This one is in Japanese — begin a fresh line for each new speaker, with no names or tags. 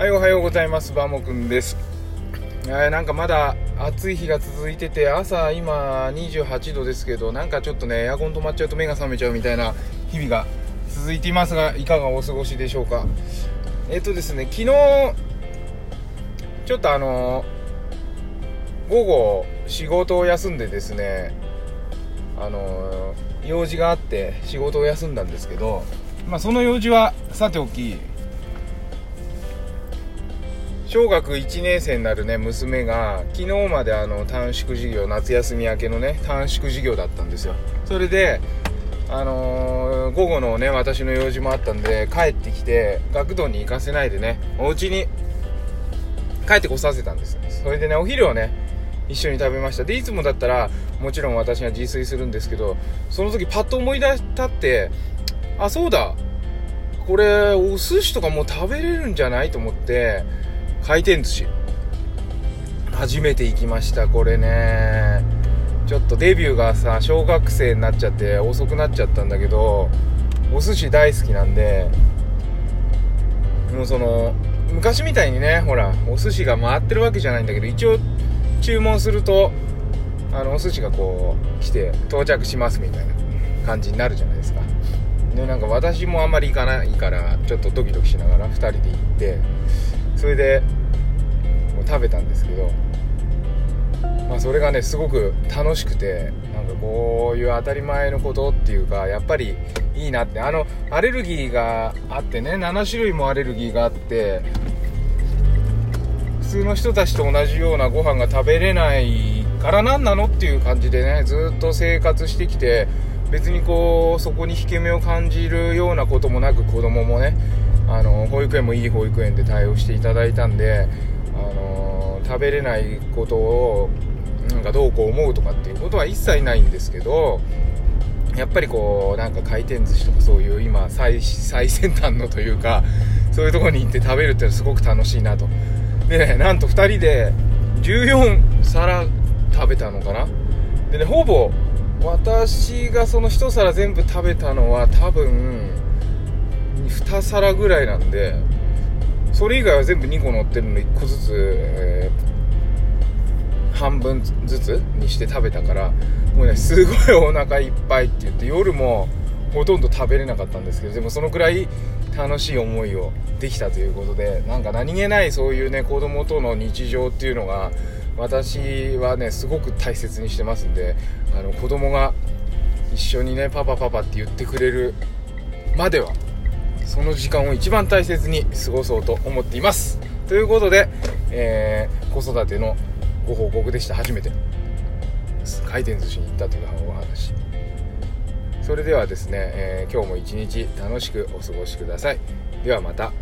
はい、おはようございます。バモくんです。えなんかまだ暑い日が続いてて、朝今28度ですけど、なんかちょっとね、エアコン止まっちゃうと目が覚めちゃうみたいな日々が続いていますが、いかがお過ごしでしょうか？えっ、とですね、昨日、ちょっとあの午後仕事を休んでですね、あの用事があって仕事を休んだんですけど、まあその用事はさておき、小学1年生になるね娘が昨日まであの短縮授業夏休み明けのね短縮授業だったんですよ。それであのー午後のね私の用事もあったんで帰ってきて学童に行かせないでねお家に帰ってこさせたんです。それでねお昼をね一緒に食べました。でいつもだったらもちろん私が自炊するんですけどその時パッと思い出したってあそうだ。これお寿司とかもう食べれるんじゃない？と思って回転寿司。初めて行きましたこれね。ちょっとデビューがさ小学生になっちゃって遅くなっちゃったんだけどお寿司大好きなんでもうその昔みたいにねほらお寿司が回ってるわけじゃないんだけど一応注文するとあのお寿司がこう来て到着しますみたいな感じになるじゃないですか。でなんか私もあんまり行かないからちょっとドキドキしながら2人で行ってそれで食べたんですけどまあそれがねすごく楽しくてなんかこういう当たり前のことっていうかやっぱりいいなってあのアレルギーがあってね7種類もアレルギーがあって普通の人たちと同じようなご飯が食べれないから何なのっていう感じでねずっと生活してきて別にこうそこに引け目を感じるようなこともなく子供もねあの保育園もいい保育園で対応していただいたんであの食べれないことをなんかどうこう思うとかっていうことは一切ないんですけどやっぱりこうなんか回転寿司とかそういう今最最先端のというかそういうとこに行って食べるっていうのはすごく楽しいなと。でねなんと2人で14皿食べたのかな？でねほぼ私がその1皿全部食べたのは多分2皿ぐらいなんでそれ以外は全部2個乗ってるの1個ずつ、えー半分ずつにして食べたからもうねすごいお腹いっぱいって言って夜もほとんど食べれなかったんですけどでもそのくらい楽しい思いをできたということでなんか何気ないそういうね子供との日常っていうのが私はねすごく大切にしてますんであの子供が一緒にねパパパパって言ってくれるまではその時間を一番大切に過ごそうと思っています。ということで、えー子育てのご報告でした。初めて。回転寿司に行ったというお話。それではですね、えー今日も一日楽しくお過ごしください。ではまた。